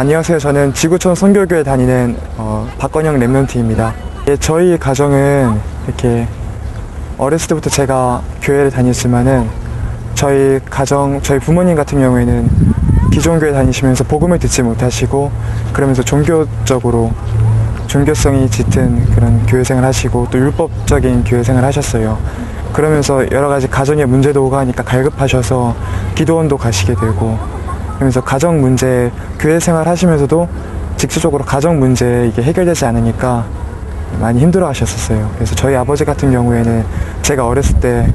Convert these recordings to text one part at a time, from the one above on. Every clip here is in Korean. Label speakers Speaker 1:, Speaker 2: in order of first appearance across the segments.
Speaker 1: 안녕하세요. 저는 지구촌 선교교회 다니는 어, 박건영 랩런트입니다. 예, 저희 가정은 이렇게 어렸을 때부터 제가 교회를 다녔지만은 저희 가정, 저희 부모님 같은 경우에는 기존 교회 다니시면서 복음을 듣지 못하시고 그러면서 종교적으로 종교성이 짙은 그런 교회 생활 하시고 또 율법적인 교회 생활 하셨어요. 그러면서 여러 가지 가정의 문제도 오고 하니까 갈급하셔서 기도원도 가시게 되고 그러면서 가정 문제, 교회 생활 하시면서도 직접적으로 가정 문제 이게 해결되지 않으니까 많이 힘들어 하셨었어요. 그래서 저희 아버지 같은 경우에는 제가 어렸을 때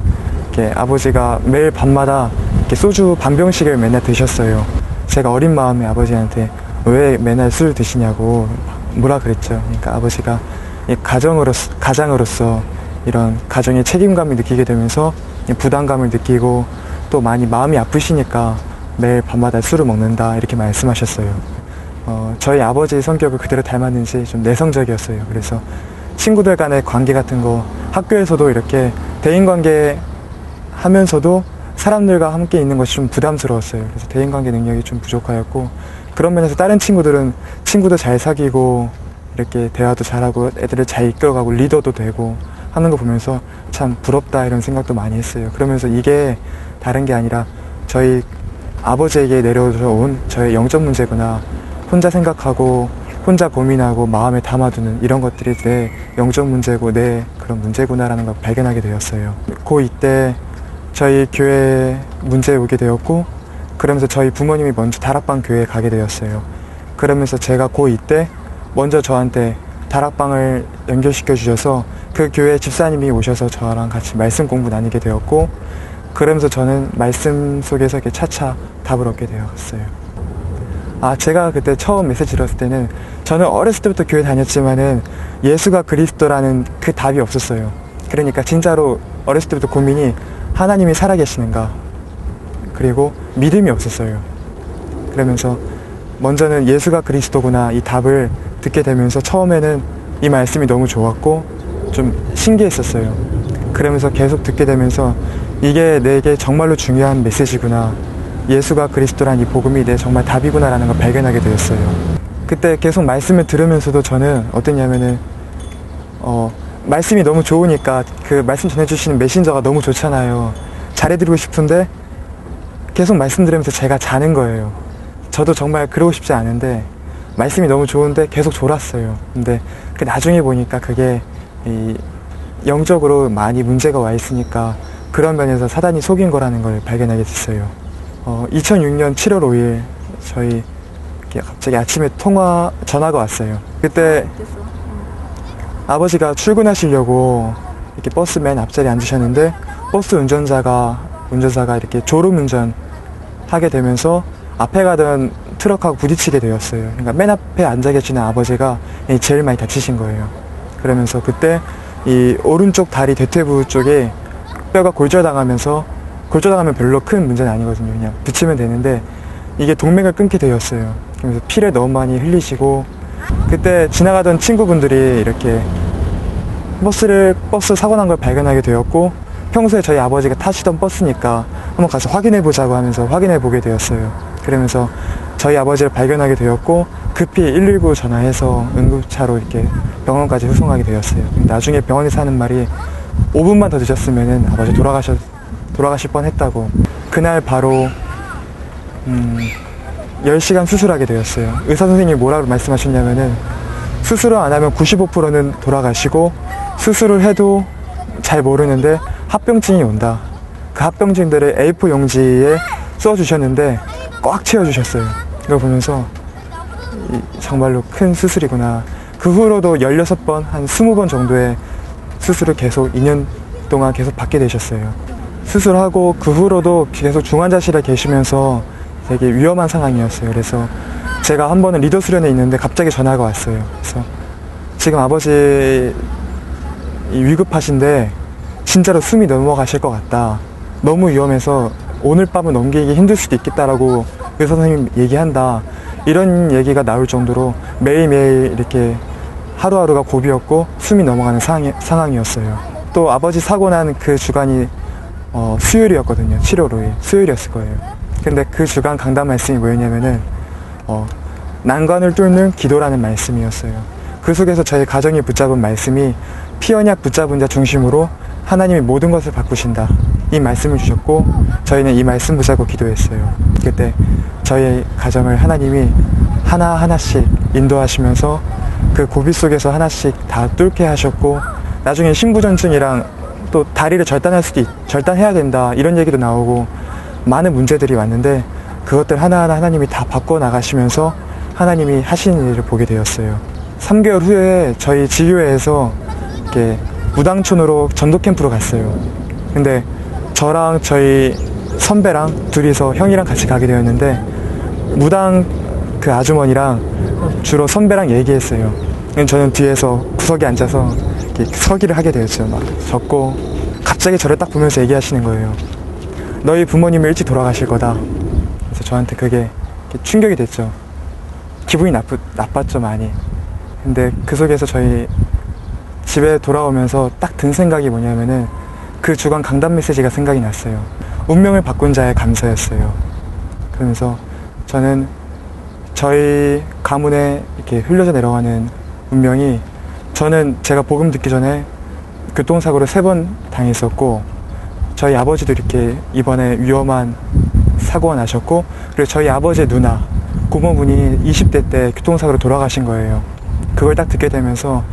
Speaker 1: 아버지가 매일 밤마다 소주 반 병씩을 맨날 드셨어요. 제가 어린 마음에 아버지한테 왜 맨날 술 드시냐고 뭐라 그랬죠. 그러니까 아버지가 이 가정으로서, 가장으로서 이런 가정의 책임감을 느끼게 되면서 부담감을 느끼고 또 많이 마음이 아프시니까 매일 밤마다 술을 먹는다 이렇게 말씀하셨어요. 어, 저희 아버지 성격을 그대로 닮았는지 좀 내성적이었어요. 그래서 친구들 간의 관계 같은 거 학교에서도 이렇게 대인관계 하면서도 사람들과 함께 있는 것이 좀 부담스러웠어요. 그래서 대인관계 능력이 좀 부족하였고 그런 면에서 다른 친구들은 친구도 잘 사귀고 이렇게 대화도 잘하고 애들을 잘 이끌어가고 리더도 되고 하는 거 보면서 참 부럽다 이런 생각도 많이 했어요. 그러면서 이게 다른 게 아니라 저희 아버지에게 내려온 저의 영적 문제구나. 혼자 생각하고 혼자 고민하고 마음에 담아두는 이런 것들이 내 영적 문제고 내 그런 문제구나라는 걸 발견하게 되었어요. 고2 때 저희 교회 문제에 오게 되었고 그러면서 저희 부모님이 먼저 다락방 교회에 가게 되었어요. 그러면서 제가 고2 때 먼저 저한테 다락방을 연결시켜 주셔서 그 교회 집사님이 오셔서 저랑 같이 말씀 공부 나누게 되었고 그러면서 저는 말씀 속에서 이렇게 차차 답을 얻게 되었어요. 아, 제가 그때 처음 메시지 들었을 때는 저는 어렸을 때부터 교회 다녔지만은 예수가 그리스도라는 그 답이 없었어요. 그러니까 진짜로 어렸을 때부터 고민이 하나님이 살아계시는가. 그리고 믿음이 없었어요. 그러면서 먼저는 예수가 그리스도구나 이 답을 듣게 되면서 처음에는 이 말씀이 너무 좋았고 좀 신기했었어요. 그러면서 계속 듣게 되면서 이게 내게 정말로 중요한 메시지구나. 예수가 그리스도란 이 복음이 내 정말 답이구나라는 걸 발견하게 되었어요. 그때 계속 말씀을 들으면서도 저는 어땠냐면은 어 말씀이 너무 좋으니까 그 말씀 전해주시는 메신저가 너무 좋잖아요. 잘해드리고 싶은데 계속 말씀 들으면서 제가 자는 거예요. 저도 정말 그러고 싶지 않은데 말씀이 너무 좋은데 계속 졸았어요. 근데 그 나중에 보니까 그게 이 영적으로 많이 문제가 와 있으니까 그런 면에서 사단이 속인 거라는 걸 발견하게 됐어요. 어, 2006년 7월 5일 저희 갑자기 아침에 통화 전화가 왔어요. 그때 아버지가 출근하시려고 이렇게 버스 맨 앞자리에 앉으셨는데 버스 운전자가 운전사가 이렇게 졸음 운전 하게 되면서 앞에 가던 트럭하고 부딪히게 되었어요. 그러니까 맨 앞에 앉아 계시는 아버지가 제일 많이 다치신 거예요. 그러면서 그때 이 오른쪽 다리 대퇴부 쪽에 뼈가 골절당하면서 골절당하면 별로 큰 문제는 아니거든요. 그냥 붙이면 되는데 이게 동맥을 끊게 되었어요. 그래서 피를 너무 많이 흘리시고 그때 지나가던 친구분들이 이렇게 버스를 버스 사고 난 걸 발견하게 되었고 평소에 저희 아버지가 타시던 버스니까 한번 가서 확인해 보자고 하면서 확인해 보게 되었어요. 그러면서 저희 아버지를 발견하게 되었고 급히 119 전화해서 응급차로 이렇게 병원까지 후송하게 되었어요. 나중에 병원에서 하는 말이 5분만 더 늦었으면 아버지 돌아가셨 돌아가실 뻔 했다고. 그날 바로 음, 10시간 수술하게 되었어요. 의사 선생님이 뭐라고 말씀하셨냐면은 수술을 안 하면 95%는 돌아가시고 수술을 해도 잘 모르는데 합병증이 온다. 그 합병증들을 A4 용지에 써주셨는데 꽉 채워주셨어요. 이걸 보면서 정말로 큰 수술이구나. 그 후로도 16번, 한 20번 정도의 수술을 계속 2년 동안 계속 받게 되셨어요. 수술하고 그 후로도 계속 중환자실에 계시면서 되게 위험한 상황이었어요. 그래서 제가 한 번은 리더 수련회 있는데 갑자기 전화가 왔어요. 그래서 지금 아버지 위급하신데 진짜로 숨이 넘어가실 것 같다. 너무 위험해서 오늘 밤은 넘기기 힘들 수도 있겠다라고 의사 선생님 얘기한다. 이런 얘기가 나올 정도로 매일매일 이렇게 하루하루가 고비였고 숨이 넘어가는 상황이, 상황이었어요. 또 아버지 사고 난 그 주간이 어, 수요일이었거든요. 7월 5일. 수요일이었을 거예요. 근데 그 주간 강단 말씀이 뭐였냐면은, 어, 난관을 뚫는 기도라는 말씀이었어요. 그 속에서 저희 가정이 붙잡은 말씀이 피언약 붙잡은 자 중심으로 하나님이 모든 것을 바꾸신다. 이 말씀을 주셨고 저희는 이 말씀 붙잡고 기도했어요. 그때 저희 가정을 하나님이 하나 하나씩 인도하시면서 그 고비 속에서 하나씩 다 뚫게 하셨고 나중에 신부전증이랑 또 다리를 절단할 수도 있, 절단해야 된다 이런 얘기도 나오고 많은 문제들이 왔는데 그것들 하나하나 하나님이 다 바꿔 나가시면서 하나님이 하시는 일을 보게 되었어요. 3개월 후에 저희 지교회에서 이렇게 무당촌으로 전도 캠프로 갔어요. 근데 저랑 저희 선배랑 둘이서 형이랑 같이 가게 되었는데 무당 그 아주머니랑 주로 선배랑 얘기했어요. 저는 뒤에서 구석에 앉아서 서기를 하게 되었죠. 막 적고 갑자기 저를 딱 보면서 얘기하시는 거예요. 너희 부모님이 일찍 돌아가실 거다. 그래서 저한테 그게 충격이 됐죠. 기분이 나쁘, 나빴죠, 많이. 근데 그 속에서 저희 집에 돌아오면서 딱 든 생각이 뭐냐면은 그 주간 강단 메시지가 생각이 났어요. 운명을 바꾼 자의 감사였어요. 그러면서 저는 저희 가문에 이렇게 흘려져 내려가는 운명이 저는 제가 복음 듣기 전에 교통사고를 세 번 당했었고 저희 아버지도 이렇게 이번에 위험한 사고가 나셨고 그리고 저희 아버지의 누나 고모분이 20대 때 교통사고로 돌아가신 거예요. 그걸 딱 듣게 되면서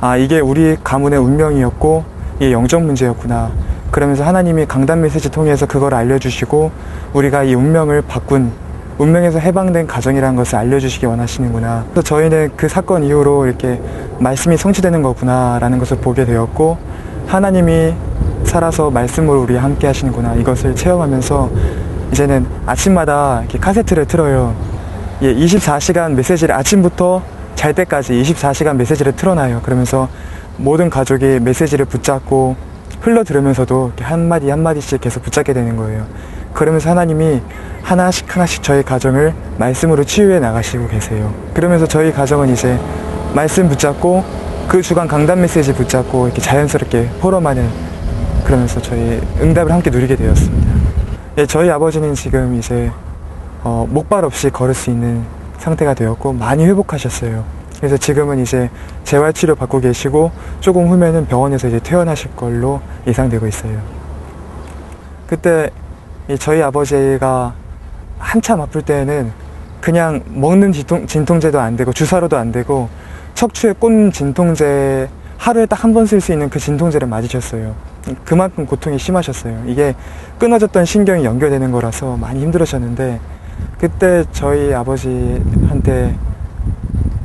Speaker 1: 아 이게 우리 가문의 운명이었고 이게 영적 문제였구나. 그러면서 하나님이 강단 메시지 통해서 그걸 알려주시고 우리가 이 운명을 바꾼 운명에서 해방된 가정이라는 것을 알려주시기 원하시는구나. 그래서 저희는 그 사건 이후로 이렇게 말씀이 성취되는 거구나라는 것을 보게 되었고 하나님이 살아서 말씀으로 우리 함께 하시는구나 이것을 체험하면서 이제는 아침마다 이렇게 카세트를 틀어요. 예, 24시간 메시지를 아침부터 잘 때까지 24시간 메시지를 틀어놔요. 그러면서 모든 가족이 메시지를 붙잡고 흘러 들으면서도 한마디 한마디씩 계속 붙잡게 되는 거예요. 그러면서 하나님이 하나씩 하나씩 저희 가정을 말씀으로 치유해 나가시고 계세요. 그러면서 저희 가정은 이제 말씀 붙잡고 그 주간 강단 메시지 붙잡고 이렇게 자연스럽게 포럼하는 그러면서 저희 응답을 함께 누리게 되었습니다. 예, 저희 아버지는 지금 이제 어, 목발 없이 걸을 수 있는 상태가 되었고 많이 회복하셨어요. 그래서 지금은 이제 재활치료 받고 계시고 조금 후면은 병원에서 이제 퇴원하실 걸로 예상되고 있어요. 그때 저희 아버지가 한참 아플 때에는 그냥 먹는 진통, 진통 제도 안 되고 주사로도 안 되고 척추에 꽂는 진통제 하루에 딱 한 번 쓸 수 있는 그 진통제를 맞으셨어요. 그만큼 고통이 심하셨어요. 이게 끊어졌던 신경이 연결되는 거라서 많이 힘들으셨는데 그때 저희 아버지한테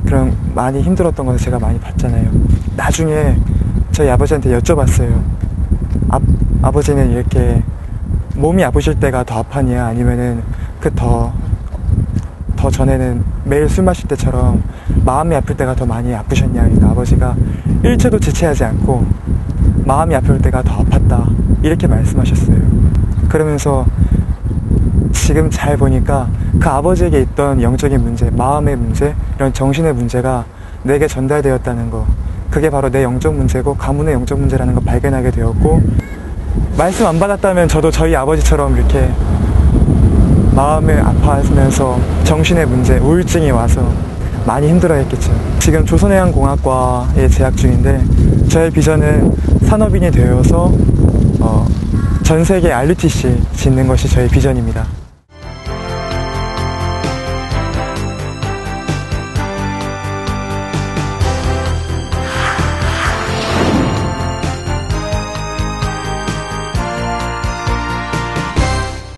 Speaker 1: 그런 많이 힘들었던 것을 제가 많이 봤잖아요. 나중에 저희 아버지한테 여쭤봤어요. 아, 아버지는 이렇게 몸이 아프실 때가 더 아팠냐 아니면은 그 더 더 전에는 매일 술 마실 때처럼 마음이 아플 때가 더 많이 아프셨냐 그러니까 아버지가 일초도 지체하지 않고 마음이 아플 때가 더 아팠다 이렇게 말씀하셨어요. 그러면서 지금 잘 보니까 그 아버지에게 있던 영적인 문제 마음의 문제 이런 정신의 문제가 내게 전달되었다는 거 그게 바로 내 영적 문제고 가문의 영적 문제라는 걸 발견하게 되었고 말씀 안 받았다면 저도 저희 아버지처럼 이렇게 마음을 아파하면서 정신의 문제, 우울증이 와서 많이 힘들어했겠죠. 지금 조선해양공학과에 재학 중인데 저의 비전은 산업인이 되어서 어, 전 세계 RUTC 짓는 것이 저의 비전입니다.